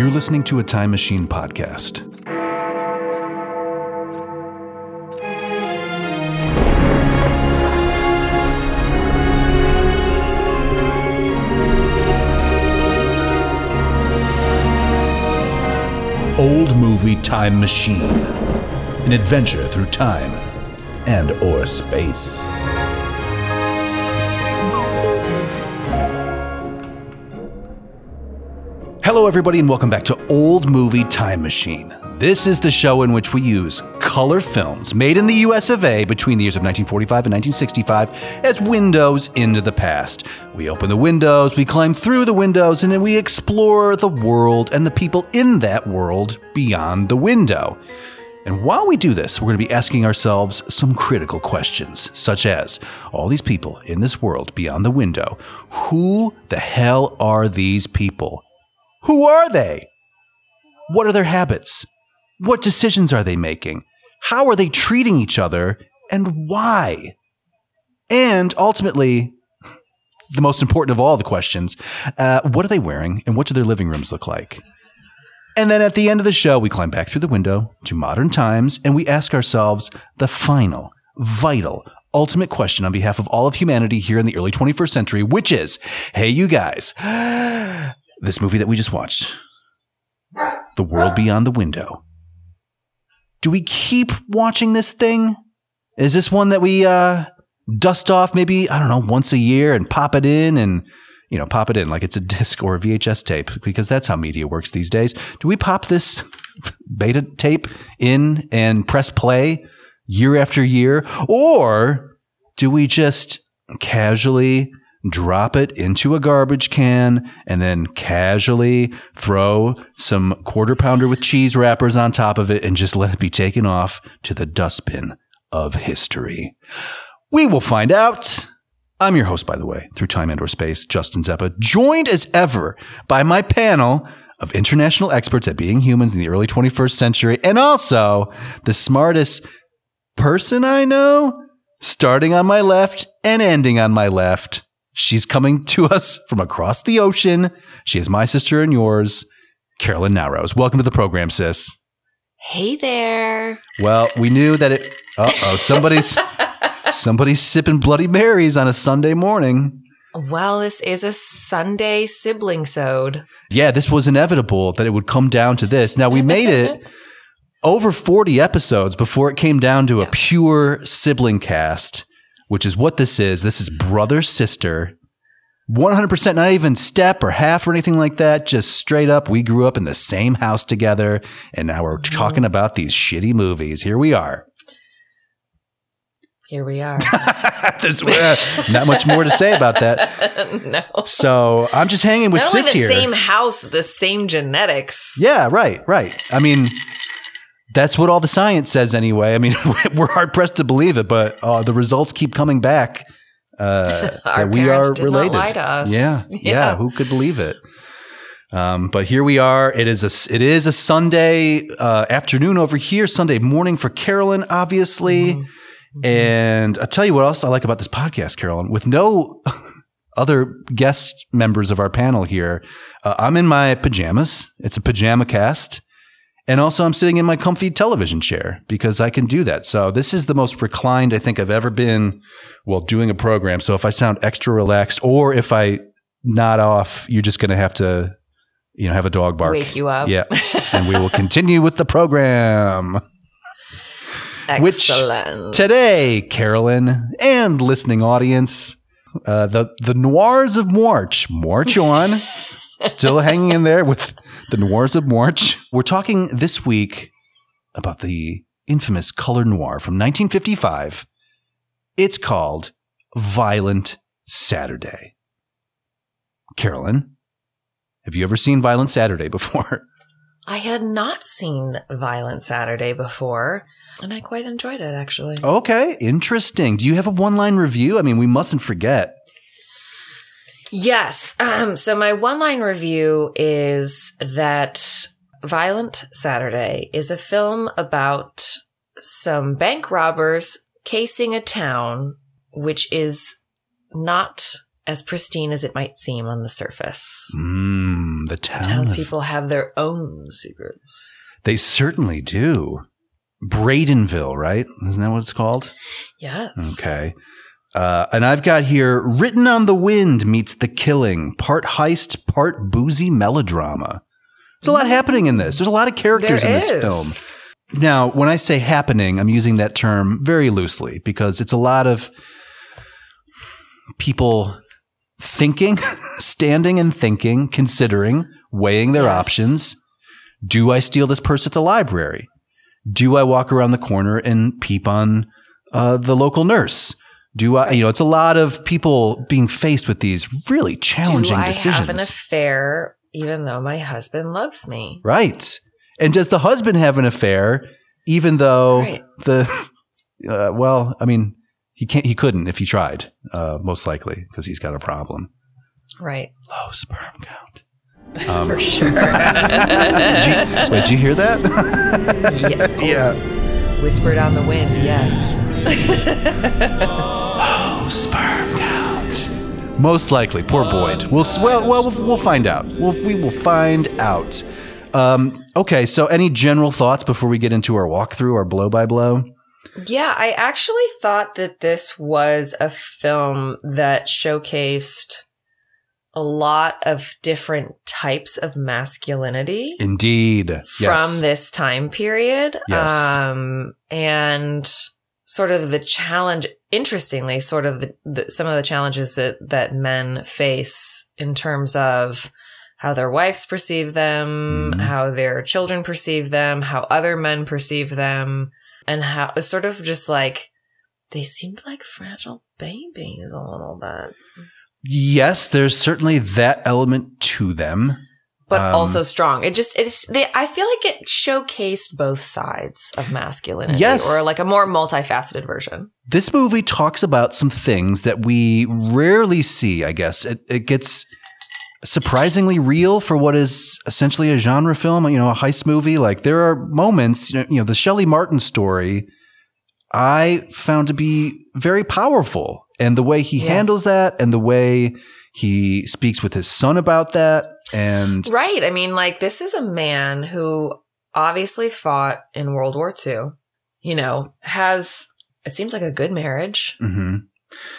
You're listening to a Time Machine podcast. Old Movie Time Machine. An adventure through time and or space. Hello, everybody, and welcome back to Old Movie Time Machine. This is the show in which we use color films made in the US of A between the years of 1945 and 1965 as windows into the past. We open the windows, we climb through the windows, and then we explore the world and the people in that world beyond the window. And while we do this, we're going to be asking ourselves some critical questions, such as all these people in this world beyond the window, who the hell are these people? Who are they? What are their habits? What decisions are they making? How are they treating each other? And why? And ultimately, the most important of all the questions uh, what are they wearing and what do their living rooms look like? And then at the end of the show, we climb back through the window to modern times and we ask ourselves the final, vital, ultimate question on behalf of all of humanity here in the early 21st century, which is hey, you guys, this movie that we just watched, The World Beyond the Window. Do we keep watching this thing? Is this one that we uh, dust off maybe, I don't know, once a year and pop it in and, you know, pop it in like it's a disc or a VHS tape because that's how media works these days. Do we pop this beta tape in and press play year after year? Or do we just casually drop it into a garbage can, and then casually throw some quarter pounder with cheese wrappers on top of it and just let it be taken off to the dustbin of history. We will find out. I'm your host, by the way, through time and or space, Justin Zeppa, joined as ever by my panel of international experts at being humans in the early 21st century, and also the smartest person I know, starting on my left and ending on my left. She's coming to us from across the ocean. She is my sister and yours, Carolyn Naoroz. Welcome to the program, sis. Hey there. Well, we knew that it. Uh oh, somebody's somebody's sipping Bloody Marys on a Sunday morning. Well, this is a Sunday sibling sode. Yeah, this was inevitable that it would come down to this. Now we made it over 40 episodes before it came down to a pure sibling cast which is what this is. This is brother sister. 100% not even step or half or anything like that. Just straight up, we grew up in the same house together. And now we're talking about these shitty movies. Here we are. Here we are. There's uh, not much more to say about that. no. So I'm just hanging with Not Sis the here. same house, the same genetics. Yeah, right, right. I mean, that's what all the science says anyway. I mean, we're hard pressed to believe it, but uh, the results keep coming back uh, that we are parents did not related. lie to us. Yeah, yeah, Yeah. Who could believe it? Um, but here we are. It is a it is a Sunday uh, afternoon over here. Sunday morning for Carolyn, obviously. Mm-hmm. And I'll tell you what else I like about this podcast, Carolyn. With no other guest members of our panel here, uh, I'm in my pajamas. It's a pajama cast. And also, I'm sitting in my comfy television chair because I can do that. So, this is the most reclined I think I've ever been while doing a program. So, if I sound extra relaxed or if I nod off, you're just going to have to, you know, have a dog bark. Wake you up. Yeah. and we will continue with the program. Which Today, Carolyn and listening audience, uh, the the noirs of March, March on, still hanging in there with the noirs of March. We're talking this week about the infamous color noir from 1955. It's called Violent Saturday. Carolyn, have you ever seen Violent Saturday before? I had not seen Violent Saturday before, and I quite enjoyed it actually. Okay, interesting. Do you have a one line review? I mean, we mustn't forget. Yes. Um, so my one line review is that Violent Saturday is a film about some bank robbers casing a town which is not as pristine as it might seem on the surface. Mm, The town. of- Townspeople have their own secrets. they certainly do. Bradenville, right? Isn't that what it's called? Yes. Okay. Uh, and I've got here Written on the Wind meets The Killing, part heist, part boozy melodrama. There's a lot happening in this. There's a lot of characters There in this is. film. Now, when I say happening, I'm using that term very loosely because it's a lot of people thinking, standing and thinking, considering, weighing their Yes. options. Do I steal this purse at the library? Do I walk around the corner and peep on uh, the local nurse? Do I, you know, it's a lot of people being faced with these really challenging decisions? Do I decisions. have an affair even though my husband loves me? Right. And does the husband have an affair, even though Right. the, uh, well, I mean, he can't, he couldn't if he tried, uh, most likely, because he's got a problem. Right. Low sperm count. Um, For sure. Did you, did you hear that? yeah. yeah. Whispered on the wind, yes. Sperm count. Most likely, poor Boyd. We'll well, well, we'll, find out. We'll, we will find out. Um, okay, so any general thoughts before we get into our walkthrough, our blow by blow? Yeah, I actually thought that this was a film that showcased a lot of different types of masculinity Indeed. Yes. from this time period. Yes. Um, and sort of the challenge, interestingly, sort of the, the, some of the challenges that, that men face in terms of how their wives perceive them, Mhm. how their children perceive them, how other men perceive them, and how it's sort of just like they seemed like fragile babies a little bit. Yes, there's certainly that element to them. But Um, also strong. It just it's they I feel like it showcased both sides of masculinity Yes. or like a more multifaceted version. This movie talks about some things that we rarely see, I guess. It, it gets surprisingly real for what is essentially a genre film, you know, a heist movie. Like there are moments, you know, you know the Shelley Martin story I found to be very powerful. And the way he Yes. handles that and the way he speaks with his son about that. And Right. I mean, like this is a man who obviously fought in World War II, you know, has it seems like a good marriage Mhm.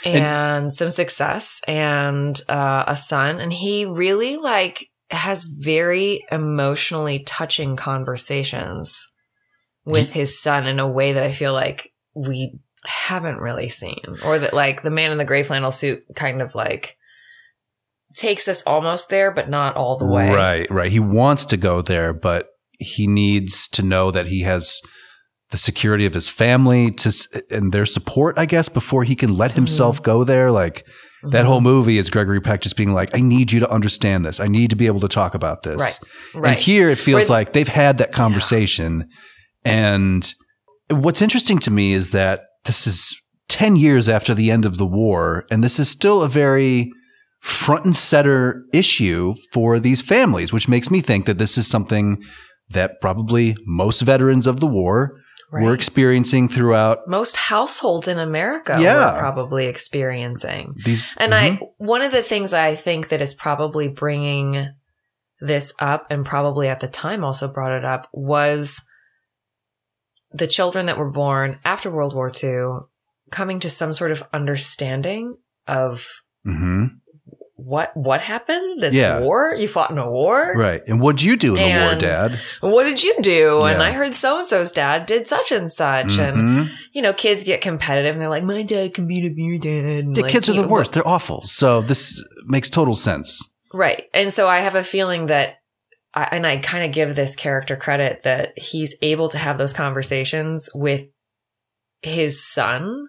and, some success and uh, a son and he really like has very emotionally touching conversations with his son in a way that I feel like we haven't really seen or that like the man in the gray flannel suit kind of like takes us almost there but not all the way. Right, right. He wants to go there, but he needs to know that he has the security of his family to and their support, I guess, before he can let himself go there. Like that Mhm. whole movie is Gregory Peck just being like, "I need you to understand this. I need to be able to talk about this." Right. And here it feels Where- like they've had that conversation. And what's interesting to me is that this is 10 years after the end of the war, and this is still a very front and center issue for these families, which makes me think that this is something that probably most veterans of the war were experiencing throughout most households in America Yeah. were probably experiencing. these. And Mhm. I, one of the things I think that is probably bringing this up, and probably at the time also brought it up, was the children that were born after World War II coming to some sort of understanding of Mhm. What what happened. This Yeah. war, you fought in a war, Right. And what'd you do in the war, Dad? What did you do? And I heard so and so's dad did such and such, and Mhm. you know, kids get competitive and they're like, my dad can beat up your dad. And The like, kids are the worst. They're awful. So this makes total sense. Right. And so I have a feeling that, I, and I kind of give this character credit that he's able to have those conversations with his son,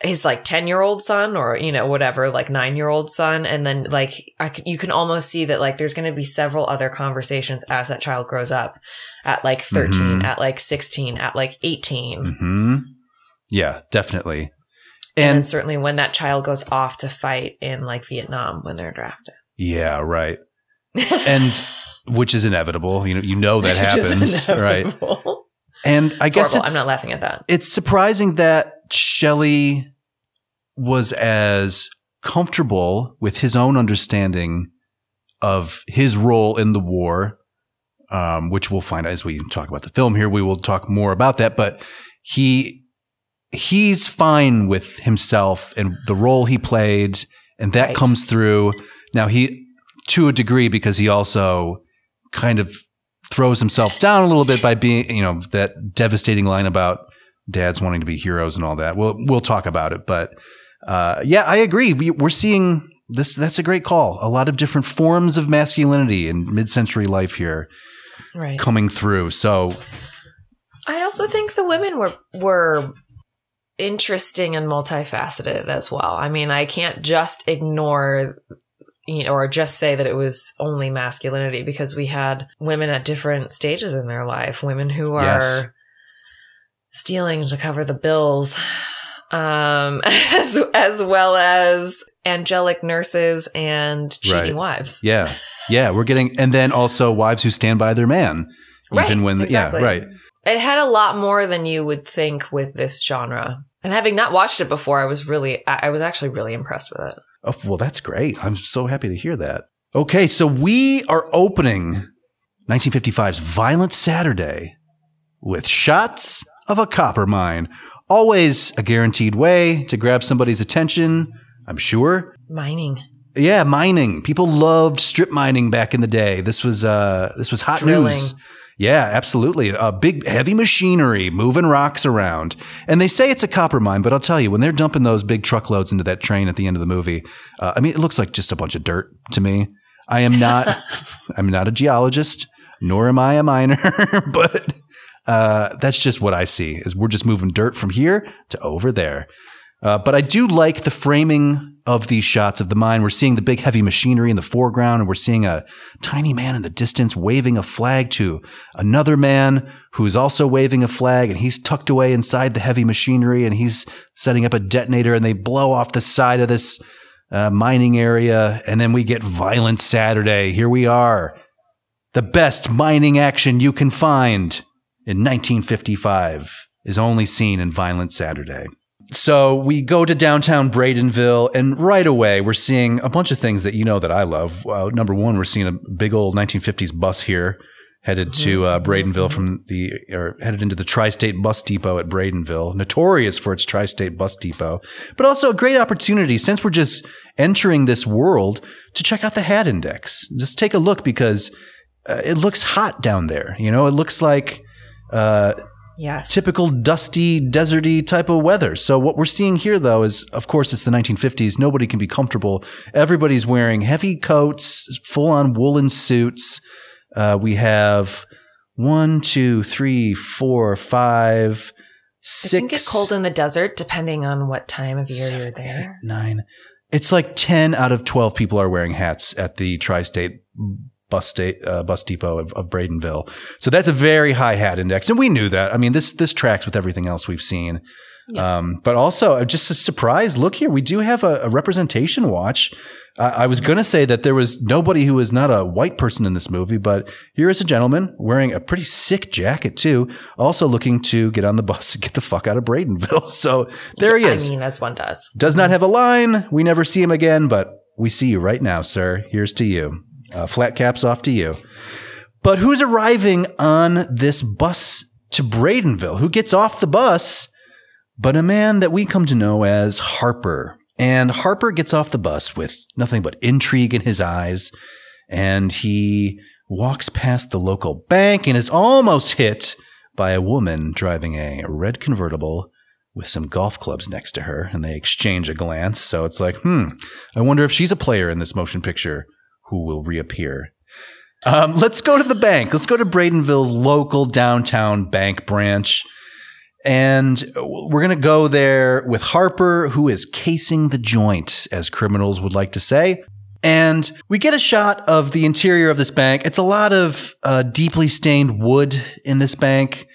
his like 10 year old son or, you know, whatever, like nine year old son. And then like, I c you can almost see that like there's going to be several other conversations as that child grows up at like 13, Mhm. at like 16, at like 18. hmm Yeah, definitely. And, And certainly when that child goes off to fight in like Vietnam when they're drafted. yeah, right. And which is inevitable. You know, you know that happens, right? And I It's guess I'm not laughing at that. it's surprising that Shelley was as comfortable with his own understanding of his role in the war, um, which we'll find out as we talk about the film here. We will talk more about that, but he he's fine with himself and the role he played, and that Right. comes through. Now he, to a degree, because he also kind of throws himself down a little bit by being, you know, that devastating line about dads wanting to be heroes and all that. We'll we'll talk about it, but uh, yeah, I agree. We, we're seeing this. That's a great call. A lot of different forms of masculinity in mid-century life here Right. coming through. So I also think the women were were interesting and multifaceted as well. I mean, I can't just ignore you know, or just say that it was only masculinity because we had women at different stages in their life, women who are Yes. Stealing to cover the bills, um, as as well as angelic nurses and cheating Right. wives. yeah, yeah, we're getting, and then also wives who stand by their man, even Right, when, exactly. yeah, right. It had a lot more than you would think with this genre. And having not watched it before, I was really, I I was actually really impressed with it. Oh, well, that's great. I'm so happy to hear that. Okay, so we are opening 1955's Violent Saturday with shots of a copper mine. Always a guaranteed way to grab somebody's attention, I'm sure. Mining. Yeah, mining. People loved strip mining back in the day. This was uh this was hot Drilling. news. Yeah, absolutely. A big heavy machinery moving rocks around. And they say it's a copper mine, but I'll tell you, when they're dumping those big truckloads into that train at the end of the movie, uh, I mean, it looks like just a bunch of dirt to me. I am not I'm not a geologist, nor am I a miner, but uh, that's just what I see is we're just moving dirt from here to over there. Uh, but I do like the framing of these shots of the mine. We're seeing the big heavy machinery in the foreground, and we're seeing a tiny man in the distance waving a flag to another man who's also waving a flag, and he's tucked away inside the heavy machinery, and he's setting up a detonator, and they blow off the side of this uh, mining area, and then we get Violent Saturday. Here we are, the best mining action you can find in 1955 is only seen in Violent Saturday. So we go to downtown Bradenville, and right away we're seeing a bunch of things that you know that I love. Uh, number one, we're seeing a big old 1950s bus here headed to uh, Bradenville from the or headed into the Tri-State Bus Depot at Bradenville, notorious for its Tri-State Bus Depot, but also a great opportunity since we're just entering this world to check out the Hat Index. Just take a look because uh, it looks hot down there. You know, it looks like uh, Yes. typical dusty, deserty type of weather. So what we're seeing here, though, is of course it's the 1950s. Nobody can be comfortable. Everybody's wearing heavy coats, full on woolen suits. Uh, we have one, two, three, four, five, six. It can get cold in the desert depending on what time of year you're there. nine. It's like 10 out of 12 people are wearing hats at the tri-state bus state uh, bus depot of, of Bradenville. So that's a very high hat index. And we knew that. I mean, this, this tracks with everything else we've seen. Um, but also uh, just a surprise look here. We do have a, a representation watch. Uh, I was going to say that there was nobody who was not a white person in this movie, but here is a gentleman wearing a pretty sick jacket too, also looking to get on the bus and get the fuck out of Bradenville. So there he is. I mean, as one does. Does not have a line. We never see him again, but we see you right now, sir. Here's to you. Uh, flat caps off to you. But who's arriving on this bus to Bradenville? Who gets off the bus? But a man that we come to know as Harper. And Harper gets off the bus with nothing but intrigue in his eyes. And he walks past the local bank and is almost hit by a woman driving a red convertible with some golf clubs next to her, and they exchange a glance. So it's like, hmm, I wonder if she's a player in this motion picture who will reappear. Um, let's go to the bank. Let's go to Bradenville's local downtown bank branch. And we're going to go there with Harper, who is casing the joint, as criminals would like to say. And we get a shot of the interior of this bank. It's a lot of uh, deeply stained wood in this bank.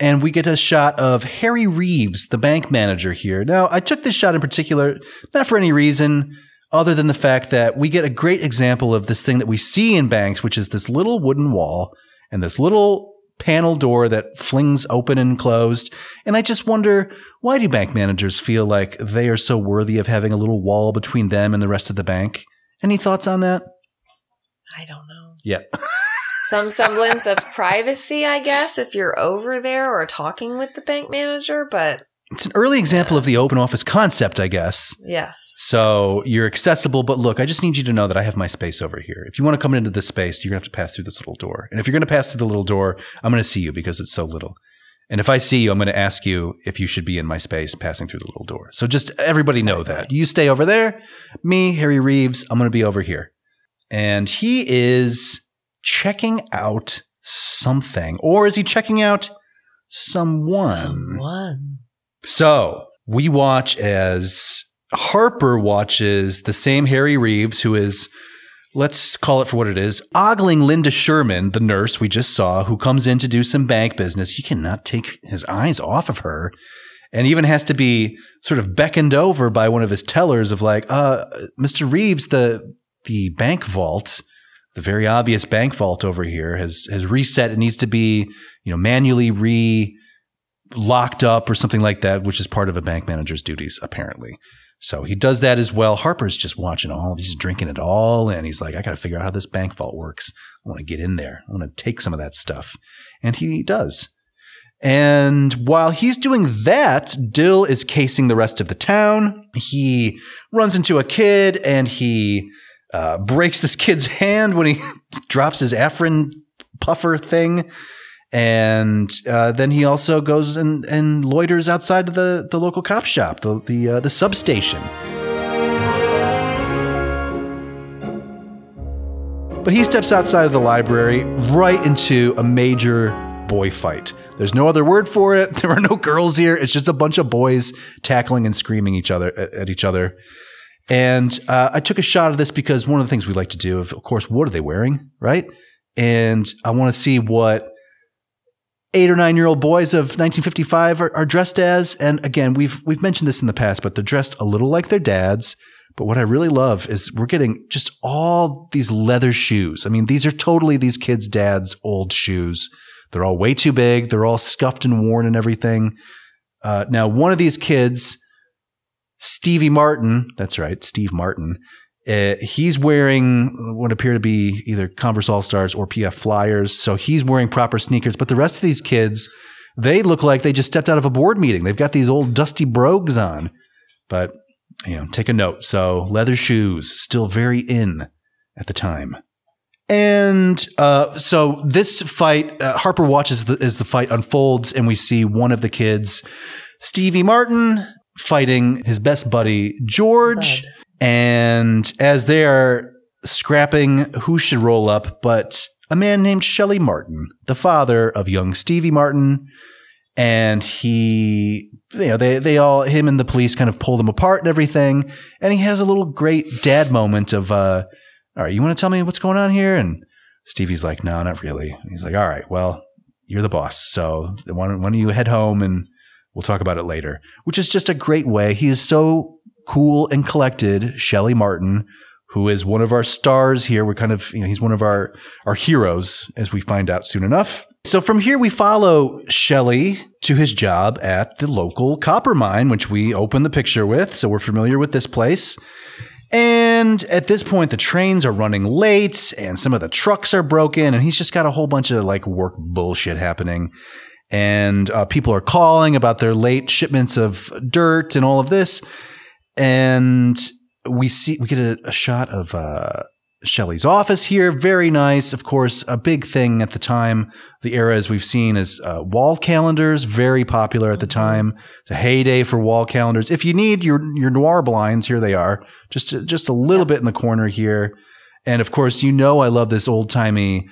And we get a shot of Harry Reeves, the bank manager here. Now, I took this shot in particular, not for any reason other than the fact that we get a great example of this thing that we see in banks, which is this little wooden wall and this little panel door that flings open and closed. And I just wonder why do bank managers feel like they are so worthy of having a little wall between them and the rest of the bank? Any thoughts on that? I don't know. Yeah. Some semblance of privacy, I guess, if you're over there or talking with the bank manager, but It's an early example of the open office concept, I guess. yes. So you're accessible, but look, I just need you to know that I have my space over here. If you want to come into this space, you're going to have to pass through this little door. And if you're going to pass through the little door, I'm going to see you because it's so little. And if I see you, I'm going to ask you if you should be in my space passing through the little door. So just everybody know that. You stay over there. Me, Harry Reeves, I'm going to be over here. And he is checking out something. Or is he checking out someone? Someone. So we watch as Harper watches the same Harry Reeves, who is, let's call it for what it is, ogling Linda Sherman, the nurse we just saw, who comes in to do some bank business. He cannot take his eyes off of her and even has to be sort of beckoned over by one of his tellers of like, uh, Mr. Reeves, the the bank vault, the very obvious bank vault over here has has reset. It needs to be, you know, manually re locked up or something like that, which is part of a bank manager's duties, apparently. So he does that as well. Harper's just watching all, he's drinking it all And He's like, I got to figure out how this bank vault works. I want to get in there. I want to take some of that stuff. And he does. And while he's doing that, Dill is casing the rest of the town. He runs into a kid and he uh, breaks this kid's hand when he drops his Afrin puffer thing. And uh, then he also goes and, and loiters outside of the, the local cop shop, the the, uh, the substation. But he steps outside of the library right into a major boy fight. There's no other word for it. There are no girls here. It's just a bunch of boys tackling and screaming each other at, each other. And uh, I took a shot of this because one of the things we like to do, of course, what are they wearing, right? And I want to see what eight or nine year old boys of 1955 are, are dressed as. And again, we've we've mentioned this in the past, but they're dressed a little like their dads. But what I really love is we're getting just all these leather shoes. I mean, these are totally these kids' dads' old shoes. They're all way too big. They're all scuffed and worn and everything. Uh, now, one of these kids, Stevie Martin, that's right, Steve Martin, uh, he's wearing what appear to be either Converse All Stars or PF Flyers. So he's wearing proper sneakers. But the rest of these kids, they look like they just stepped out of a board meeting. They've got these old dusty brogues on. But, you know, take a note. So leather shoes, still very in at the time. And uh, so this fight, uh, Harper watches the, as the fight unfolds, and we see one of the kids, Stevie Martin, fighting his best buddy, George. Bud. And as they are scrapping who should roll up, but a man named Shelley Martin, the father of young Stevie Martin. And he, you know, they, they all, him and the police kind of pull them apart and everything. And he has a little great dad moment of, uh, all right, you want to tell me what's going on here? And Stevie's like, no, not really. He's like, all right, well, you're the boss. So why don't, why don't you head home and we'll talk about it later, which is just a great way. He is so cool and collected. Shelley Martin, who is one of our stars here. We're kind of, you know, he's one of our, our heroes as we find out soon enough. So from here, we follow Shelley to his job at the local copper mine, which we open the picture with. So we're familiar with this place. And at this point, the trains are running late and some of the trucks are broken, and he's just got a whole bunch of like work bullshit happening. And uh, people are calling about their late shipments of dirt and all of this. And we see, we get a, a shot of uh, Shelley's office here. Very nice. Of course, a big thing at the time, the era as we've seen is uh, wall calendars, very popular at the time. It's a heyday for wall calendars. If you need your, your noir blinds, here they are. Just, just a little bit in the corner here. And of course, you know, I love this old timey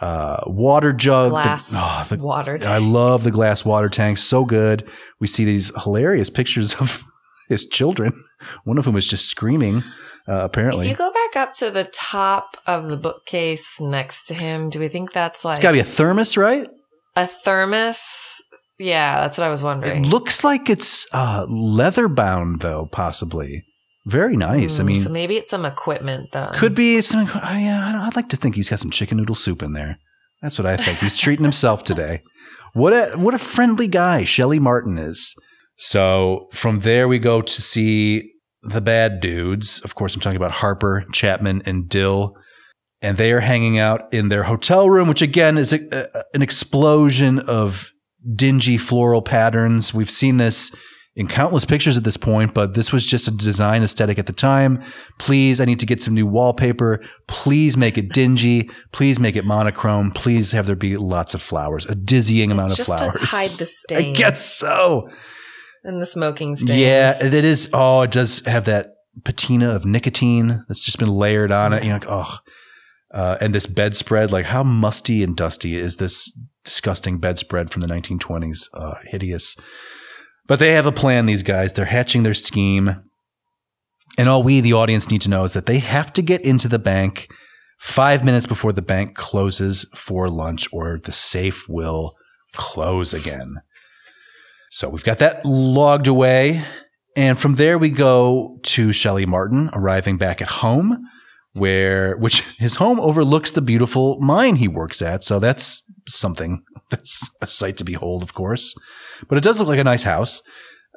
uh, water jug. The- Glass oh, the- water. I love the glass water tank. So good. We see these hilarious pictures of his children. One of whom is just screaming, uh, If you go back up to the top of the bookcase next to him, do we think that's like it's got to be a thermos, right? a thermos? Yeah, that's what I was wondering. It looks like it's uh, leather bound, though, possibly. Very nice. I Hmm, mean, so maybe it's some equipment though. could be something. Oh, I don't- I'd like to think he's got some chicken noodle soup in there. That's what I think. He's treating himself today. What a what a friendly guy Shelley Martin is. So from there we go to see the bad dudes. Of course, I'm talking about Harper, Chapman, and Dill. and they are hanging out in their hotel room, which again is a, a, an explosion of dingy floral patterns. We've seen this in countless pictures at this point, but this was just a design aesthetic at the time. Please, I need to get some new wallpaper. Please make it dingy. Please make it monochrome. Please have there be lots of flowers, a dizzying amount of flowers. to hide the stain. I guess so. And the smoking stains. Yeah, it is. Oh, it does have that patina of nicotine that's just been layered on it. You know, like, oh, uh, and this bedspread, like how musty and dusty is this disgusting bedspread from the 1920s? Uh, hideous. But they have a plan, these guys. They're hatching their scheme. And all we, the audience, need to know is that they have to get into the bank five minutes before the bank closes for lunch, or the safe will close again. So we've got that logged away. And from there, we go to Shelley Martin arriving back at home, where which his home overlooks the beautiful mine he works at. So that's something that's a sight to behold, of course. But it does look like a nice house.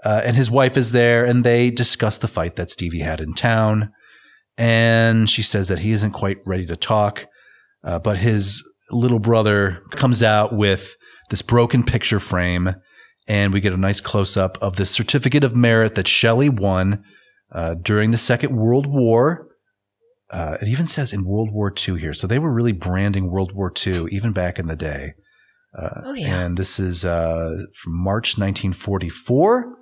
Uh, and his wife is there, and they discuss the fight that Stevie had in town. And she says that he isn't quite ready to talk, uh, but his little brother comes out with this broken picture frame, and we get a nice close up of the certificate of merit that Shelley won uh, during the Second World War. Uh, it even says in World War II here, so they were really branding World War II even back in the day. Uh, Oh, yeah. And this is uh, from March 1944.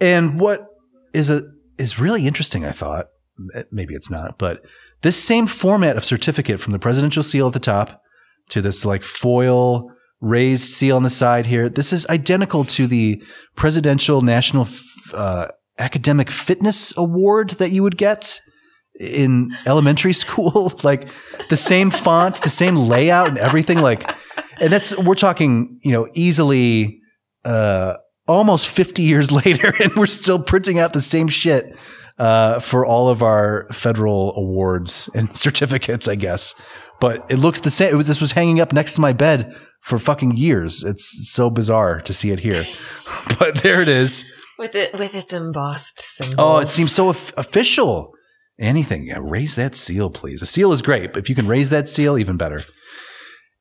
And what is a is really interesting, I thought, eh, maybe it's not, but this same format of certificate from the presidential seal at the top to this like foil raised seal on the side here, this is identical to the presidential national uh, academic fitness award that you would get in elementary school like the same font the same layout and everything like and that's we're talking you know easily uh almost 50 years later and we're still printing out the same shit uh, for all of our federal awards and certificates, I guess. But it looks the same. This was hanging up next to my bed for fucking years. It's so bizarre to see it here. but there it is. With it with its embossed symbol. Oh, it seems so of- official. Anything. Yeah, raise that seal, please. A seal is great, but if you can raise that seal, even better.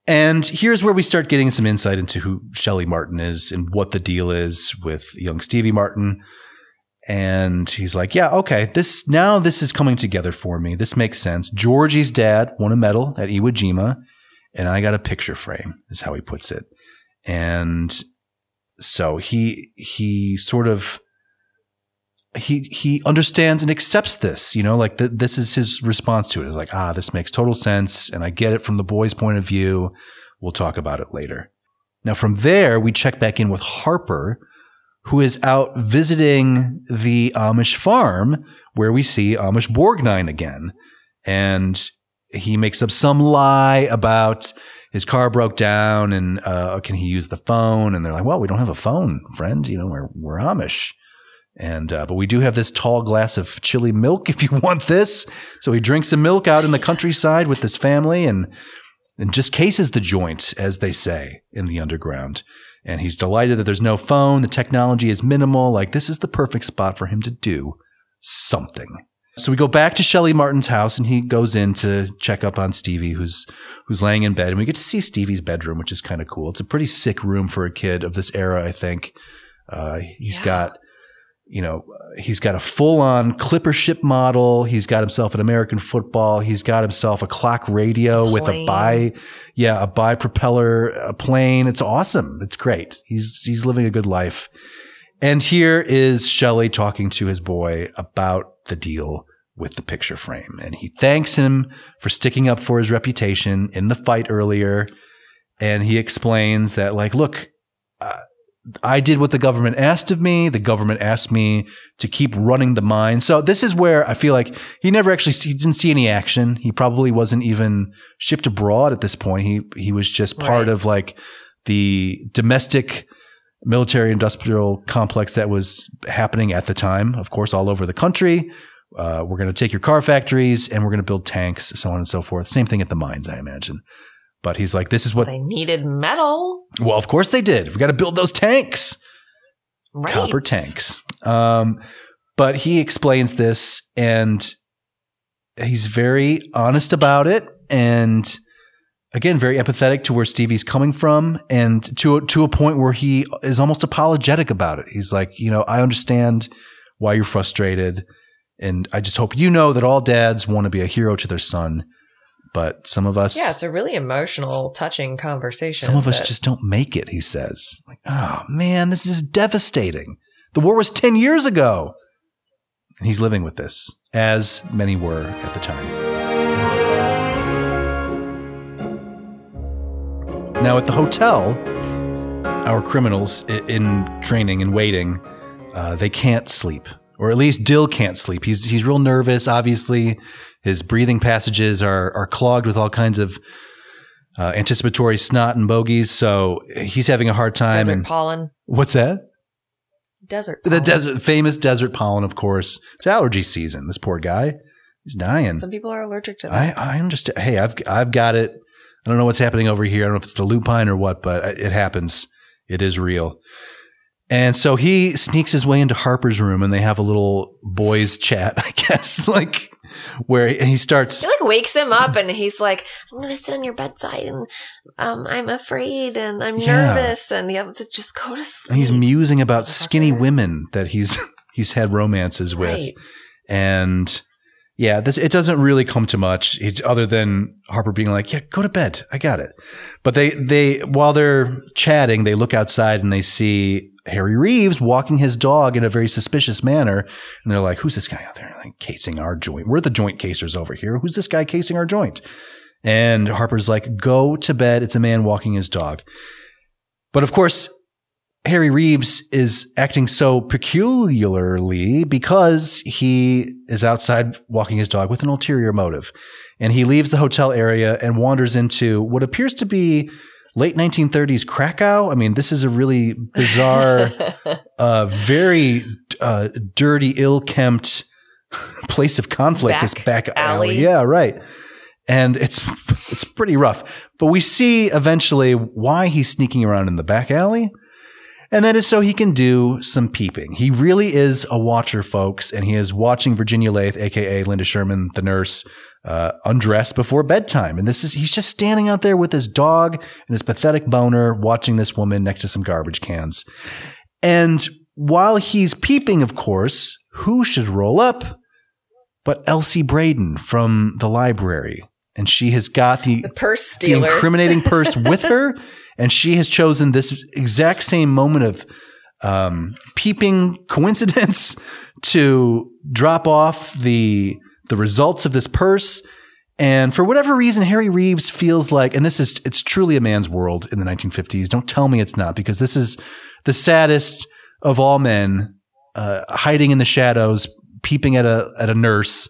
And here's where we start getting some insight into who Shelley Martin is and what the deal is with young Stevie Martin. And he's like, yeah, okay, this now this is coming together for me. This makes sense. Georgie's dad won a medal at Iwo Jima, and I got a picture frame, is how he puts it. And so he he sort of he he understands and accepts this you know like th- this is his response to it. it is like ah this makes total sense and i get it from the boy's point of view we'll talk about it later now from there we check back in with harper who is out visiting the amish farm where we see amish borgnine again and he makes up some lie about his car broke down and uh, can he use the phone and they're like well we don't have a phone friend you know we're, we're amish and uh, but we do have this tall glass of chili milk if you want this. So he drinks some milk out in the countryside with his family and and just cases the joint, as they say in the underground. And he's delighted that there's no phone. The technology is minimal. Like this is the perfect spot for him to do something. So we go back to Shelley Martin's house and he goes in to check up on Stevie, who's who's laying in bed. And we get to see Stevie's bedroom, which is kind of cool. It's a pretty sick room for a kid of this era, I think. Uh, he's Yeah. got you know, he's got a full on clipper ship model. He's got himself an American football. He's got himself a clock radio with a bi, yeah, a bi propeller a plane. It's awesome. It's great. He's, he's living a good life. And here is Shelley talking to his boy about the deal with the picture frame. And he thanks him for sticking up for his reputation in the fight earlier. And he explains that, like, look, uh, I did what the government asked of me. The government asked me to keep running the mine. So this is where I feel like he never actually he didn't see any action. He probably wasn't even shipped abroad at this point. He he was just part Right. of like the domestic military industrial complex that was happening at the time. Of course, all over the country. Uh, we're going to take your car factories and we're going to build tanks, so on and so forth. Same thing at the mines, I imagine. But he's like, this is what. They needed metal. Well, of course they did. We got to build those tanks Right. copper tanks. Um, but he explains this and he's very honest about it. and again very empathetic to where Stevie's coming from and to to a point where he is almost apologetic about it. He's like, you know, I understand why you're frustrated and I just hope you know that all dads want to be a hero to their son, but some of us Yeah, it's a really emotional, touching conversation. some of us just don't make it, he says. Like, oh man, this is devastating. The war was 10 years ago. And he's living with this, as many were at the time. Now, at the hotel, our criminals in training and waiting, uh, they can't sleep, or at least Dill can't sleep. He's he's real nervous. Obviously, his breathing passages are are clogged with all kinds of uh, anticipatory snot and bogies. So he's having a hard time. desert and pollen. what's that? Desert The desert, famous desert pollen, of course. It's allergy season. This poor guy, he's dying. Some people are allergic to that. I, I understand. Hey, I've I've got it. I don't know what's happening over here. I don't know if it's the lupine or what, but it happens. It is real. And so he sneaks his way into Harper's room, and they have a little boys' chat, I guess, like where he starts. He like wakes him up and he's like, I'm gonna sit on your bedside and um I'm afraid and I'm Yeah. nervous and the other said, just go to sleep. He's musing about skinny women that he's he's had romances with. Right. And yeah, this it doesn't really come to much other than Harper being like, "Yeah, go to bed. I got it." But they they while they're chatting, they look outside and they see Harry Reeves walking his dog in a very suspicious manner, and they're like, "Who's this guy out there like casing our joint? We're the joint casers over here. Who's this guy casing our joint?" And Harper's like, "Go to bed. It's a man walking his dog." But of course, Harry Reeves is acting so peculiarly because he is outside walking his dog with an ulterior motive. And he leaves the hotel area and wanders into what appears to be late 1930s Krakow. I mean, this is a really bizarre, uh, very uh, dirty, ill kempt place of conflict. this Back back alley. alley. Yeah, right. And it's it's pretty rough. But we see eventually why he's sneaking around in the back alley. And that is so he can do some peeping. He really is a watcher, folks, and he is watching Virginia Leith, aka Linda Sherman, the nurse, uh, undress before bedtime. And this is he's just standing out there with his dog and his pathetic boner, watching this woman next to some garbage cans. And while he's peeping, of course, who should roll up but Elsie Braden from the library? And she has got the the purse the incriminating purse with her, and she has chosen this exact same moment of um, peeping coincidence to drop off the the results of this purse. And for whatever reason, Harry Reeves feels like, and this is it's truly a man's world in the 1950s. Don't tell me it's not, because this is the saddest of all men, uh, hiding in the shadows, peeping at a at a nurse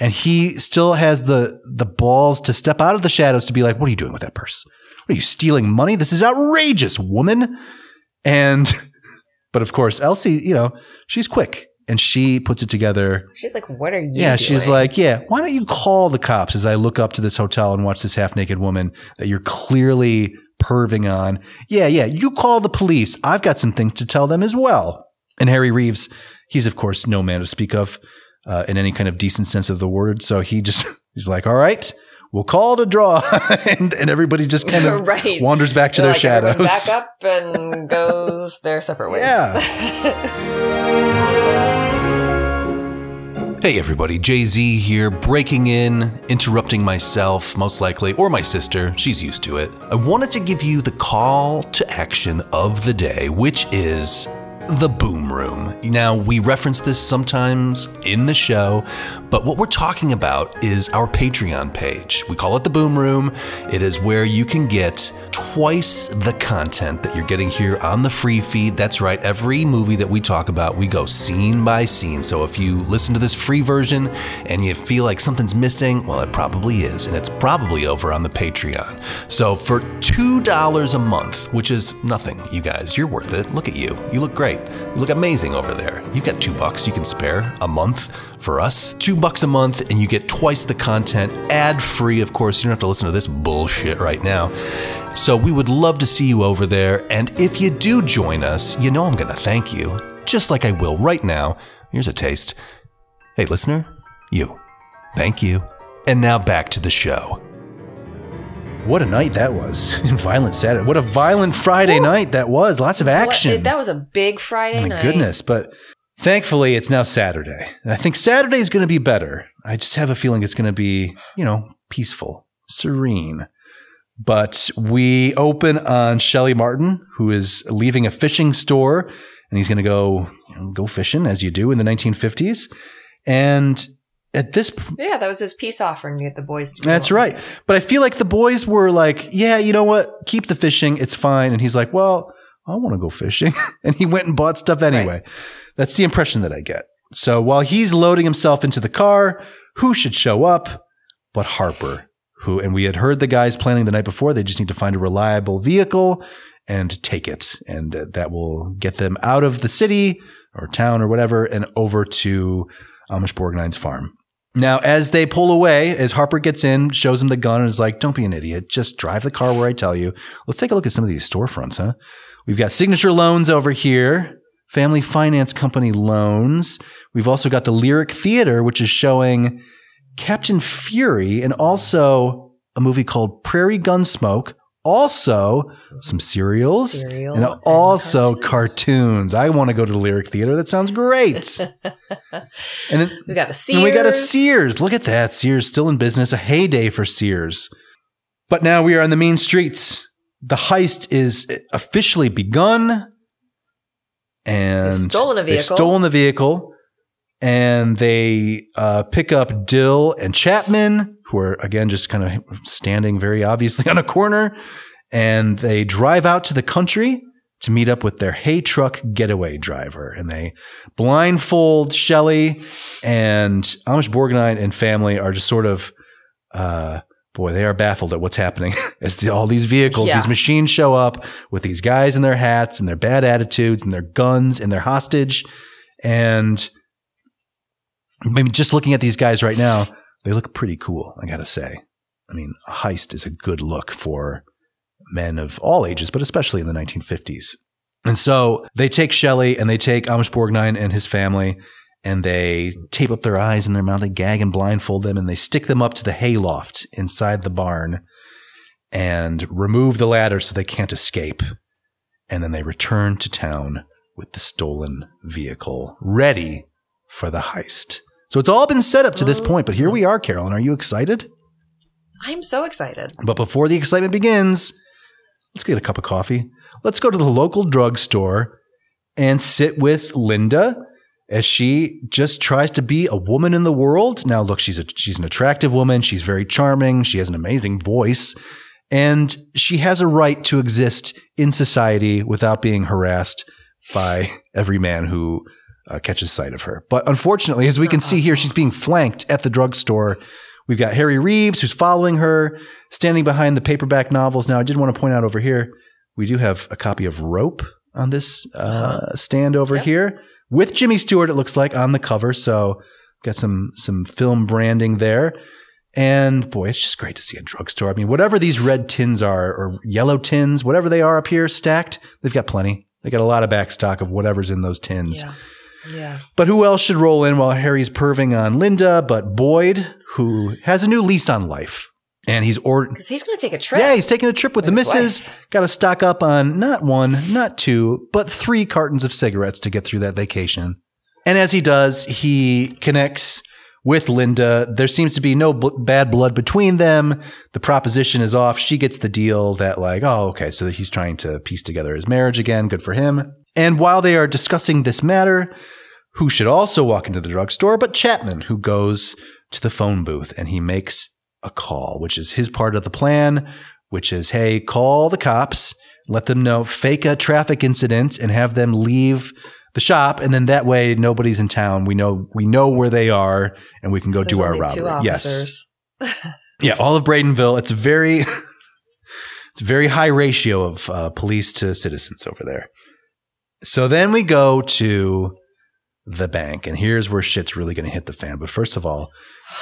and he still has the the balls to step out of the shadows to be like, "What are you doing with that purse? What are you stealing money? This is outrageous, woman!" And but of course, Elsie, you know, she's quick and she puts it together. She's like, what are you Yeah, she's like, "Yeah, why don't you call the cops?" As I look up to this hotel and watch this half naked woman that you're clearly perving on. Yeah, yeah, you call the police. I've got some things to tell them as well. And Harry Reeves, he's of course no man to speak of uh, in any kind of decent sense of the word. So he just he's like, "All right, we'll call it a draw," and and everybody just kind of right. wanders back to They're their like, shadows. Back up and goes their separate ways. Yeah. Hey everybody, Jay Z here, breaking in, interrupting myself, most likely, or my sister, she's used to it. I wanted to give you the call to action of the day, which is the Boom Room. Now, we reference this sometimes in the show, but what we're talking about is our Patreon page. We call it the Boom Room. It is where you can get twice the content that you're getting here on the free feed. That's right, every movie that we talk about, we go scene by scene. So if you listen to this free version and you feel like something's missing, well, it probably is, and it's probably over on the Patreon. So for $2 a month, which is nothing, you guys, you're worth it. Look at you. You look great. You look amazing over there. You've got two bucks you can spare a month for us. Two bucks a month, and you get twice the content ad free. Of course, you don't have to listen to this bullshit right now. So we would love to see you over there. And if you do join us, you know I'm going to thank you, just like I will right now. Here's a taste. Hey, listener, you. Thank you. And now back to the show. what a night that was. violent Saturday. What a violent Friday night that was. Lots of action. What- that was a big Friday My night. goodness. But thankfully, it's now Saturday. And I think Saturday is going to be better. I just have a feeling it's going to be, you know, peaceful, serene. But we open on Shelley Martin, who is leaving a fishing store, and he's going to go you know, go fishing as you do in the 1950s. And at this p- Yeah, that was his peace offering to get the boys to. that's right. But I feel like the boys were like, yeah, you know what? Keep the fishing. It's fine. And he's like, well, I want to go fishing. and he went and bought stuff anyway. That's the impression that I get. So while he's loading himself into the car, who should show up but Harper, who, and we had heard the guys planning the night before, they just need to find a reliable vehicle and take it. And that will get them out of the city or town or whatever and over to Amish Borgnine's farm. Now, as they pull away, as Harper gets in, shows him the gun, and is like, Don't be an idiot. Just drive the car where I tell you. Let's take a look at some of these storefronts, huh? We've got signature loans over here, family finance company loans. We've also got the Lyric Theater, which is showing Captain Fury and also a movie called Prairie Gunsmoke. Also, some cereals Cereal and and also cartoons. cartoons. I want to go to the Lyric Theater. That sounds great. and then We got a Sears. and we got a Sears. Look at that. Sears still in business. A heyday for Sears. But now we are on the main streets. The heist is officially begun. And They've stolen a they've vehicle. stolen the vehicle. And they uh, pick up Dill and Chapman, who are again just kind of standing very obviously on a corner. And they drive out to the country to meet up with their hay truck getaway driver. And they blindfold Shelley and Amish Borgnine and family are just sort of, uh, boy, they are baffled at what's happening as the, all these vehicles, Yeah. these machines show up with these guys in their hats and their bad attitudes and their guns and their hostage. And maybe just looking at these guys right now, they look pretty cool, I gotta say. I mean, a heist is a good look for men of all ages, but especially in the 1950s. And so they take Shelley and they take Amish Borgnine and his family and they tape up their eyes and their mouth, they gag and blindfold them, and they stick them up to the hayloft inside the barn and remove the ladder so they can't escape. And then they return to town with the stolen vehicle ready for the heist. So it's all been set up to this oh. point, but here we are, Carolyn. Are you excited? I'm so excited. But before the excitement begins, let's get a cup of coffee. Let's go to the local drugstore and sit with Linda as she just tries to be a woman in the world. Now, look, she's a, she's an attractive woman. She's very charming. She has an amazing voice. And she has a right to exist in society without being harassed by every man who uh, catches sight of her. But unfortunately, as we can see here, she's being flanked at the drugstore. We've got Harry Reeves who's following her, standing behind the paperback novels. Now, I did want to point out over here, we do have a copy of Rope on this uh, stand over Yeah. here with Jimmy Stewart. It looks like on the cover, so got some some film branding there. And boy, it's just great to see a drugstore. I mean, whatever these red tins are, or yellow tins, whatever they are up here stacked, they've got plenty. They got a lot of back stock of whatever's in those tins. Yeah. Yeah. But who else should roll in while Harry's perving on Linda but Boyd, who has a new lease on life. And he's ordered. Because he's going to take a trip. Yeah, he's taking a trip with the With missus. Got to stock up on not one, not two, but three cartons of cigarettes to get through that vacation. And as he does, he connects with Linda. There seems to be no bl- bad blood between them. The proposition is off. She gets the deal that, like, oh, okay, so he's trying to piece together his marriage again. Good for him. And while they are discussing this matter, who should also walk into the drugstore but Chapman, who goes to the phone booth and he makes a call, which is his part of the plan, which is, hey, call the cops, let them know, fake a traffic incident and have them leave the shop. And then that way nobody's in town. We know, we know where they are and we can go There's do our robbery. Yes. Yeah. All of Bradenville. It's a very, it's a very high ratio of uh, police to citizens over there. So then we go to the bank and here's where shit's really going to hit the fan. But first of all,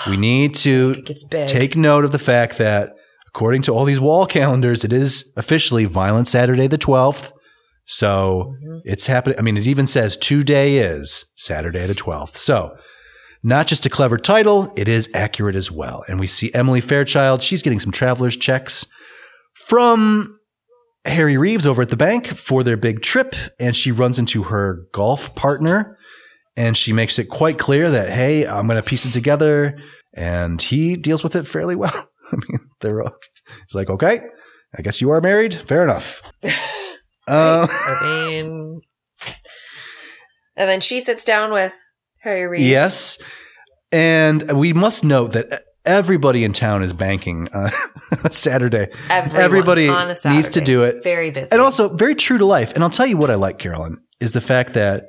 we need to It gets big. take note of the fact that according to all these wall calendars, it is officially Violent Saturday the 12th. So Mhm. it's happening. I mean, it even says today is Saturday the 12th. So not just a clever title, it is accurate as well. And we see Emily Fairchild. She's getting some traveler's checks from Harry Reeves over at the bank for their big trip, and she runs into her golf partner, and she makes it quite clear that hey, I'm going to piece it together, and he deals with it fairly well. I mean, they're all, he's like, okay, I guess you are married. Fair enough. Uh, I mean, and then she sits down with Harry Reeves. yes, and we must note that everybody in town is banking uh, on a Saturday. Everyone Everybody a needs to do It's it. very busy. And also very true to life. And I'll tell you what I like, Carolyn, is the fact that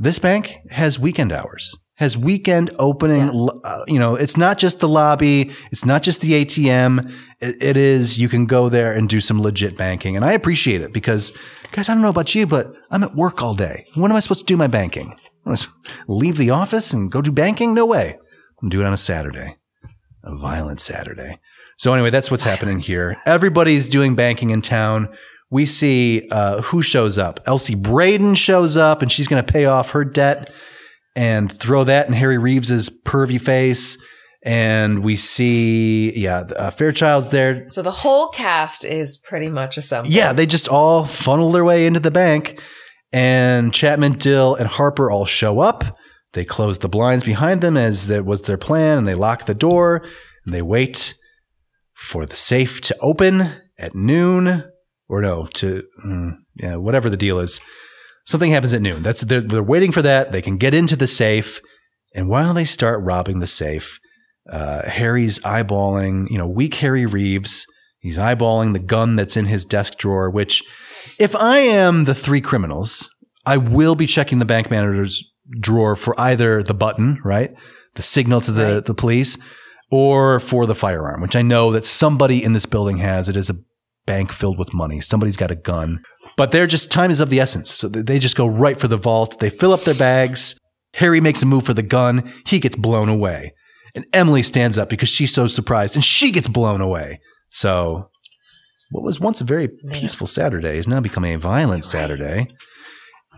this bank has weekend hours, has weekend opening. Yes. uh, you know, it's not just the lobby, it's not just the ATM. It, it is, you can go there and do some legit banking. And I appreciate it because, guys, I don't know about you, but I'm at work all day. When am I supposed to do my banking? Am supposed to leave the office and go do banking? No way. I'm doing it on a Saturday, a violent Saturday. So anyway, that's what's happening here. Everybody's doing banking in town. We see uh, who shows up. Elsie Braden shows up, and she's going to pay off her debt and throw that in Harry Reeves's pervy face. And we see, yeah, uh, Fairchild's there. so the whole cast is pretty much assembled. Yeah, they just all funnel their way into the bank, and Chapman, Dill, and Harper all show up. They close the blinds behind them as that was their plan, and they lock the door and they wait for the safe to open at noon, or no, to mm, yeah, whatever the deal is. Something happens at noon. That's they're, they're waiting for that. They can get into the safe, and while they start robbing the safe, uh, Harry's eyeballing, you know, weak Harry Reeves. He's eyeballing the gun that's in his desk drawer, which, if I am the three criminals, I will be checking the bank manager's drawer for either the button, right? The signal to the, Right. the police, or for the firearm, which I know that somebody in this building has. It is a bank filled with money. Somebody's got a gun. But they're just, time is of the essence. So they just go right for the vault. They fill up their bags. Harry makes a move for the gun. He gets blown away. And Emily stands up because she's so surprised and she gets blown away. So, what was once a very peaceful Saturday is now becoming a violent Saturday.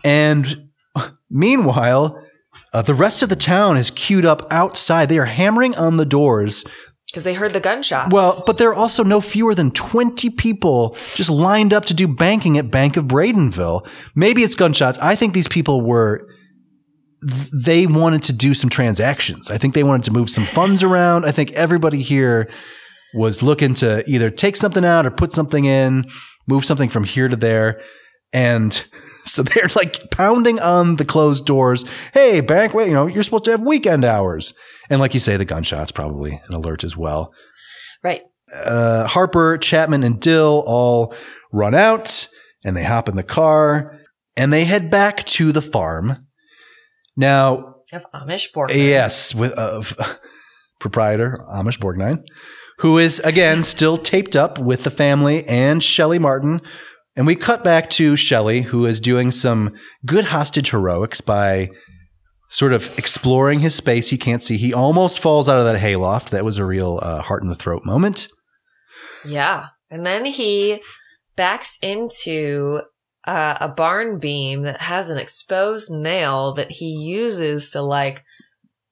And meanwhile, uh, the rest of the town is queued up outside. They are hammering on the doors. Because they heard the gunshots. Well, but there are also no fewer than 20 people just lined up to do banking at Bank of Bradenville. Maybe it's gunshots. I think these people were they wanted to do some transactions. I think they wanted to move some funds around. I think everybody here was looking to either take something out or put something in, move something from here to there. And so they're like pounding on the closed doors. Hey, bank, you know, you're supposed to have weekend hours. And like you say, the gunshots probably an alert as well. right. Uh, Harper, Chapman, and Dill all run out and they hop in the car and they head back to the farm. Now, Of Amish Borgman. Yes, with uh, proprietor Amish Borgnine, who is again still taped up with the family and Shelley Martin. And we cut back to Shelley, who is doing some good hostage heroics by sort of exploring his space he can't see. He almost falls out of that hayloft. That was a real uh, heart in the throat moment. Yeah. And then he backs into uh, a barn beam that has an exposed nail that he uses to like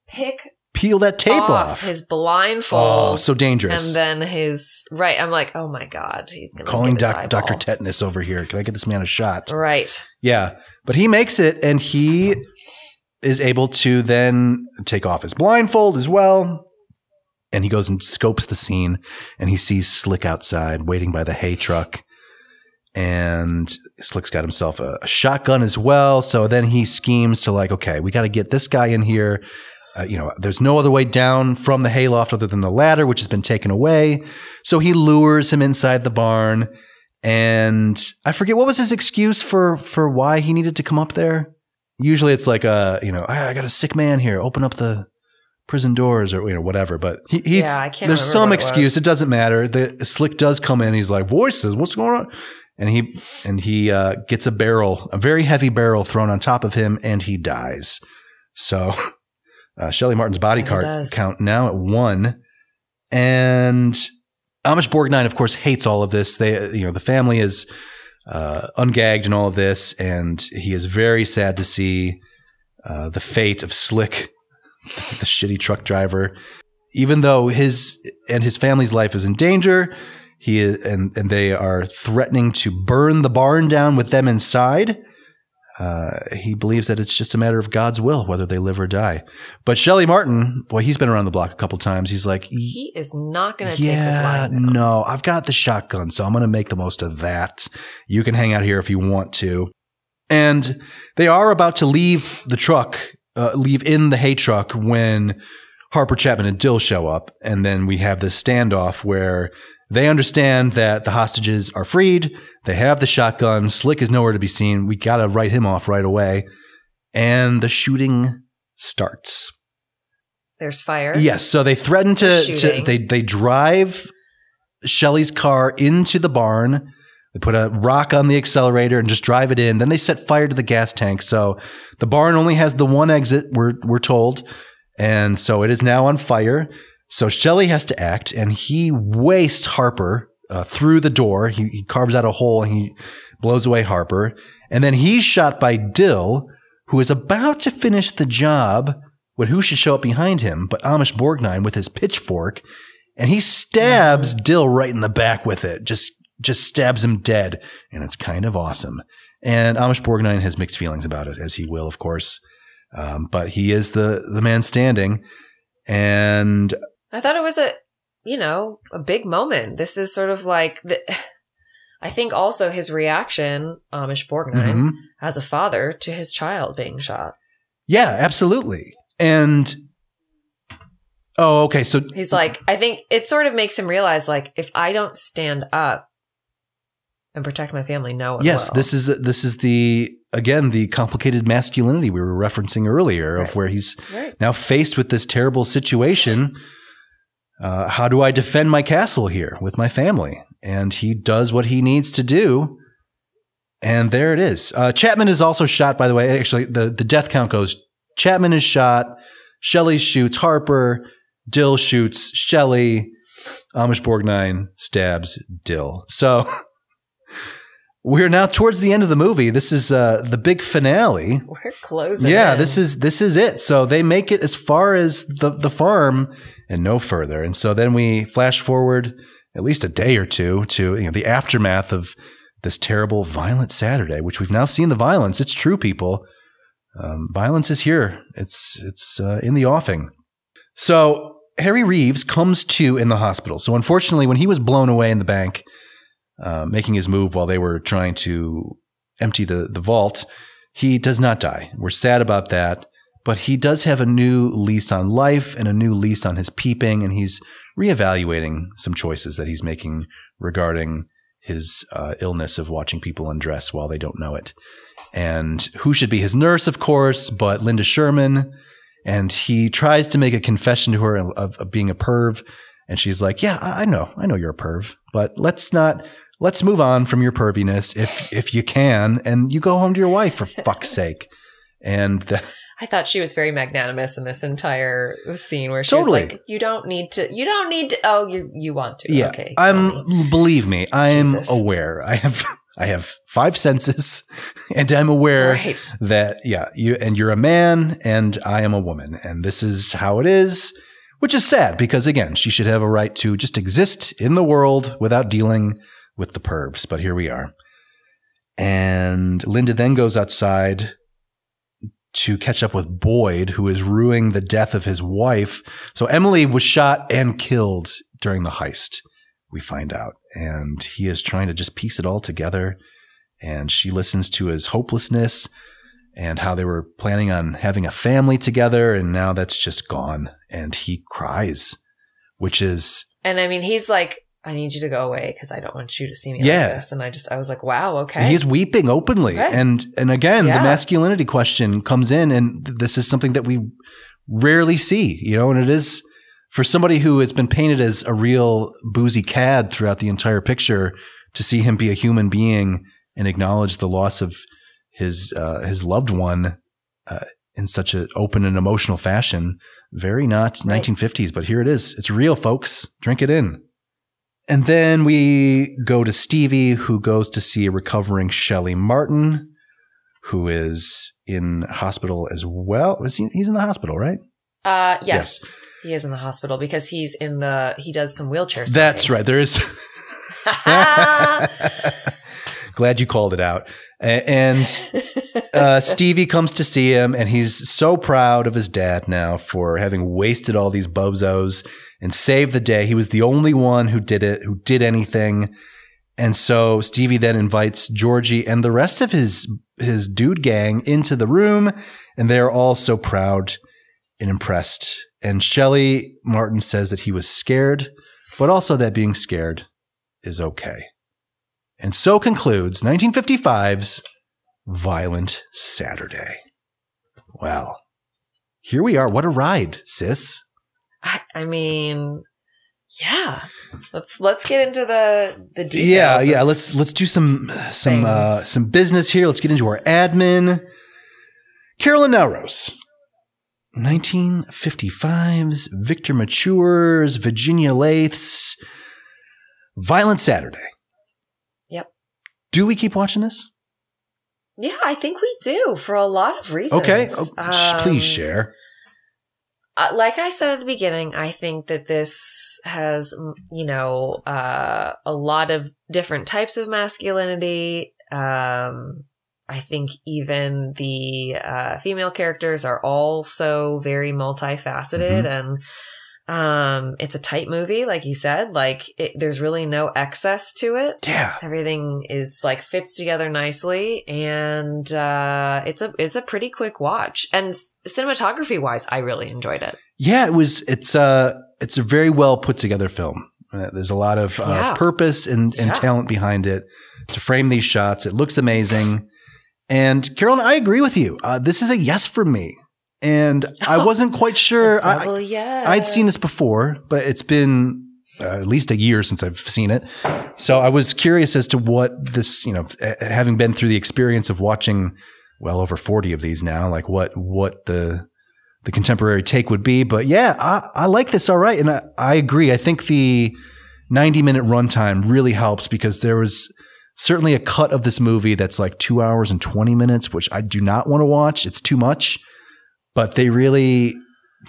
pick Peel that tape off, off. his blindfold. oh, so dangerous. and then his right. I'm like, oh my god, he's gonna Calling doc- Dr. Tetanus over here. Can I get this man a shot? Right. Yeah, but he makes it, and he is able to then take off his blindfold as well. And he goes and scopes the scene, and he sees Slick outside waiting by the hay truck. And Slick's got himself a, a shotgun as well. So then he schemes to like, okay, we got to get this guy in here. Uh, you know, there's no other way down from the hayloft other than the ladder, which has been taken away. So he lures him inside the barn. And I forget what was his excuse for for why he needed to come up there. Usually it's like a you know I, I got a sick man here. Open up the prison doors or you know whatever. But he, he's Yeah, I can't there's some what it excuse. It doesn't matter. The slick does come in. He's like voices. What's going on? And he and he uh, gets a barrel, a very heavy barrel thrown on top of him, and he dies. So uh, Shelley Martin's body Yeah, count now at one, and Amish Borgnine, of course, hates all of this. They, you know, the family is uh, ungagged in all of this, and he is very sad to see uh, the fate of Slick, the shitty truck driver. Even though his and his family's life is in danger, He and and they are threatening to burn the barn down with them inside. Uh, he believes that it's just a matter of God's will whether they live or die. But Shelley Martin, boy, he's been around the block a couple times. He's like, He is not going to take this yeah, line. no, I've got the shotgun, so I'm going to make the most of that. You can hang out here if you want to. And they are about to leave the truck, uh, leave in the hay truck when Harper Chapman and Dill show up. And then we have this standoff where they understand that the hostages are freed. They have the shotgun. Slick is nowhere to be seen. We got to write him off right away. And the shooting starts. There's fire. Yes, so they threaten to, to they they drive Shelley's car into the barn. They put a rock on the accelerator and just drive it in. Then they set fire to the gas tank. So the barn only has the one exit, we're we're told. And so it is now on fire. So Shelley has to act and he wastes Harper uh, through the door. He, he carves out a hole and he blows away Harper. And then he's shot by Dill, who is about to finish the job when who should show up behind him but Amish Borgnine with his pitchfork, and he stabs Dill right in the back with it. Just just stabs him dead, and it's kind of awesome. And Amish Borgnine has mixed feelings about it, as he will, of course. Um, but he is the the man standing, and I thought it was a, you know, a big moment. This is sort of like the. I think also his reaction, Amish Borgnine, Mhm. as a father to his child being shot. yeah, absolutely. And oh, okay, so He's like, I think it sort of makes him realize, like, if I don't stand up and protect my family, no one Yes, will. this is this is the again the complicated masculinity we were referencing earlier of where he's right. now faced with this terrible situation. Uh, how do I defend my castle here with my family? And he does what he needs to do. And there it is. Uh, Chapman is also shot, by the way. Actually, the, the death count goes Chapman is shot, Shelley shoots Harper, Dill shoots Shelley, Amish Borgnine stabs Dill. So we're now towards the end of the movie. This is uh, the big finale. We're closing. Yeah, in. this is this is it. So they make it as far as the the farm and no further. And so then we flash forward at least a day or two to you know the aftermath of this terrible violent Saturday, which we've now seen the violence. It's true, people. Um, violence is here. It's it's uh, in the offing. So Harry Reeves comes to in the hospital. So unfortunately, when he was blown away in the bank, uh, making his move while they were trying to empty the the vault, he does not die. We're sad about that, but he does have a new lease on life and a new lease on his peeping, and he's reevaluating some choices that he's making regarding his uh, illness of watching people undress while they don't know it. And who should be his nurse, of course, but Linda Sherman. And he tries to make a confession to her of, of being a perv. And she's like, Yeah, I I know. I know you're a perv, but let's not. Let's move on from your perviness if if you can, and you go home to your wife for fuck's sake. And the, I thought she was very magnanimous in this entire scene where she Totally. was like, "You don't need to. You don't need to. Oh, you you want to? yeah, okay. I'm. Tony." Believe me, I am Jesus. aware. I have I have five senses, and I'm aware right. that yeah, you and you're a man, and I am a woman, and this is how it is. Which is sad because again, she should have a right to just exist in the world without dealing with the pervs. But here we are. And Linda then goes outside to catch up with Boyd, who is ruining the death of his wife. So Emily was shot and killed during the heist, we find out. And he is trying to just piece it all together. And she listens to his hopelessness and how they were planning on having a family together. And now that's just gone. And he cries, which is And I mean, he's like, "I need you to go away because I don't want you to see me Yeah. like this." And I just, I was like, "Wow, okay." He's weeping openly. Right. And and again, the masculinity question comes in and th- this is something that we rarely see, you know, and it is for somebody who has been painted as a real boozy cad throughout the entire picture to see him be a human being and acknowledge the loss of his uh, his loved one uh, in such an open and emotional fashion, very not Right. 1950s, but here it is. It's real, folks. Drink it in. And then we go to Stevie, who goes to see a recovering Shelley Martin, who is in hospital as well. Is he, he's in the hospital, right? uh, yes, Yes. he is in the hospital because he's in the. He does some wheelchair. That's right. There is Glad you called it out. And uh, Stevie comes to see him, and he's so proud of his dad now for having wasted all these bozos and saved the day. He was the only one who did it, who did anything. And so Stevie then invites Georgie and the rest of his his dude gang into the room, and they're all so proud and impressed. And Shelley Martin says that he was scared, but also that being scared is okay. And so concludes 1955's Violent Saturday. Well, here we are. What a ride, sis. I, I mean, yeah. Let's let's get into the the details. Yeah, yeah. Let's let's do some some uh, some business here. Let's get into our admin. Carolyn Melrose, 1955's Victor Matures, Virginia Leith's Violent Saturday. Yep. Do we keep watching this? Yeah, I think we do for a lot of reasons. Okay, oh, Um, please share. Uh, like I said at the beginning, I think that this has, you know, uh, a lot of different types of masculinity. Um, I think even the uh, female characters are also very multifaceted and um, it's a tight movie, like you said. Like it, there's really no excess to it. Yeah. Everything is like fits together nicely, and uh, it's a it's a pretty quick watch. And cinematography wise, I really enjoyed it. Yeah, it was. It's uh it's a very well put together film. Uh, there's a lot of uh, Yeah. purpose and, and Yeah. talent behind it to frame these shots. It looks amazing. And Carolyn, I agree with you. Uh, this is a yes from me. And I wasn't quite sure. I, yes. I'd seen this before, but it's been uh, at least a year since I've seen it. So I was curious as to what this, you know, uh, having been through the experience of watching well over 40 of these now, like what what the the contemporary take would be. But yeah, I, I like this all right. And I, I agree. I think the 90 minute runtime really helps because there was certainly a cut of this movie that's like two hours and 20 minutes, which I do not want to watch. It's too much. But they really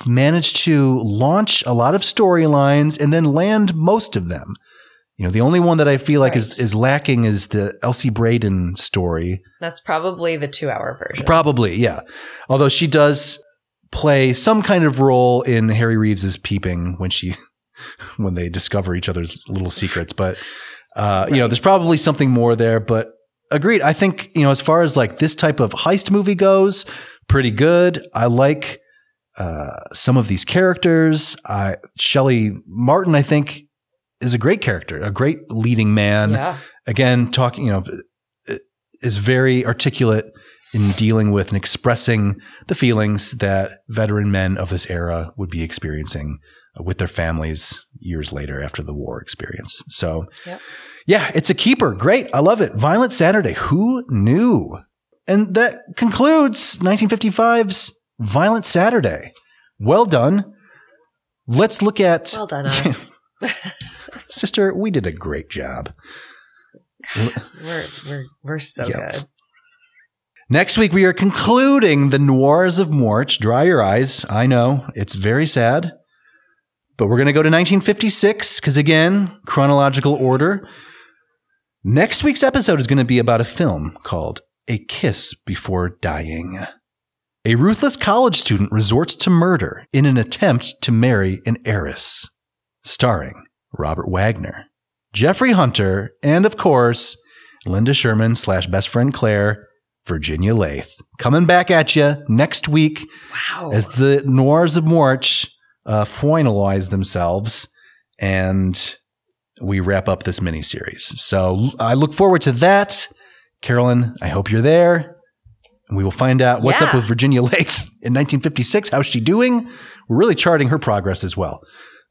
managed to launch a lot of storylines and then land most of them. You know, the only one that I feel like is, Right. is lacking is the Elsie Braden story. That's probably the two hour version. Probably, yeah. Although she does play some kind of role in Harry Reeves's peeping when she when they discover each other's little secrets. But uh, you know, there's probably something more there. But agreed. I think you know, as far as like this type of heist movie goes, pretty good. I like uh, some of these characters. I Shelley Martin, I think, is a great character, a great leading man yeah. again talking you know is very articulate in dealing with and expressing the feelings that veteran men of this era would be experiencing with their families years later after the war experience so Yep. yeah it's a keeper great i love it violent saturday who knew and that concludes 1955's violent saturday well done let's look at Well done, us. sister we did a great job we're we're we're so Yep. good. Next week, we are concluding the Noirs of March. Dry your eyes. I know it's very sad, but we're going to go to 1956 because, again, chronological order. Next week's episode is going to be about a film called A Kiss Before Dying. A ruthless college student resorts to murder in an attempt to marry an heiress. Starring Robert Wagner, Jeffrey Hunter, and of course, Linda Sherman slash best friend Claire, Virginia Leith. Coming back at you next week Wow. as the Noirs of March uh, finalize themselves and we wrap up this miniseries. So I look forward to that. Carolyn, I hope you're there. And we will find out what's up with Virginia Leith in 1956. How's she doing? We're really charting her progress as well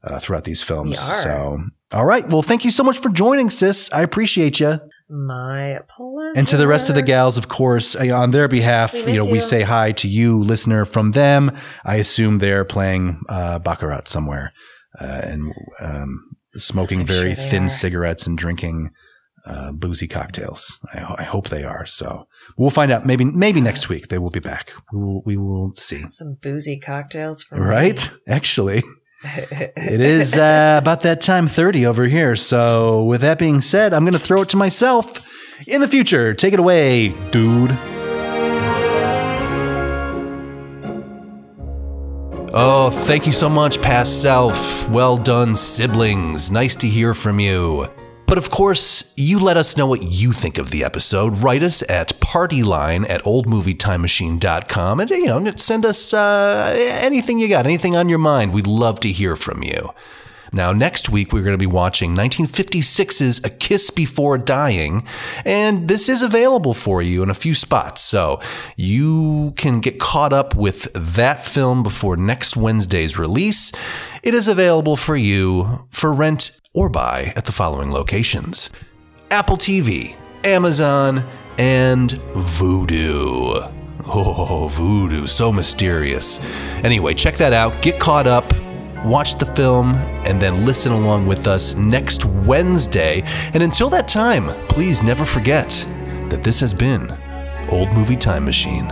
uh, throughout these films. So, all right. Well, thank you so much for joining, sis. I appreciate you. My pleasure. And to the rest of the gals, of course, uh, on their behalf, We you know, we say hi to you, listener, from them. I assume they're playing uh, baccarat somewhere uh, and um, smoking I'm very sure thin are. cigarettes and drinking uh, boozy cocktails. I, ho- I hope they are. So we'll find out. Maybe maybe next week they will be back. We will, we will see. some boozy cocktails from Right? Actually, it is uh, about that time 30 over here. So, with that being said, I'm going to throw it to myself in the future. Take it away, dude. Oh, thank you so much, past self. Well done, siblings. Nice to hear from you. But of course, you let us know what you think of the episode. Write us at partyline at oldmovietimemachine.com and, you know, send us uh, anything you got, anything on your mind. We'd love to hear from you. Now, next week, we're going to be watching 1956's A Kiss Before Dying, and this is available for you in a few spots. So you can get caught up with that film before next Wednesday's release. It is available for you for rent or buy at the following locations Apple TV, Amazon, and Voodoo. Oh, Vudu, so mysterious. Anyway, check that out. Get caught up watch the film, and then listen along with us next Wednesday. And until that time, please never forget that this has been Old Movie Time Machine.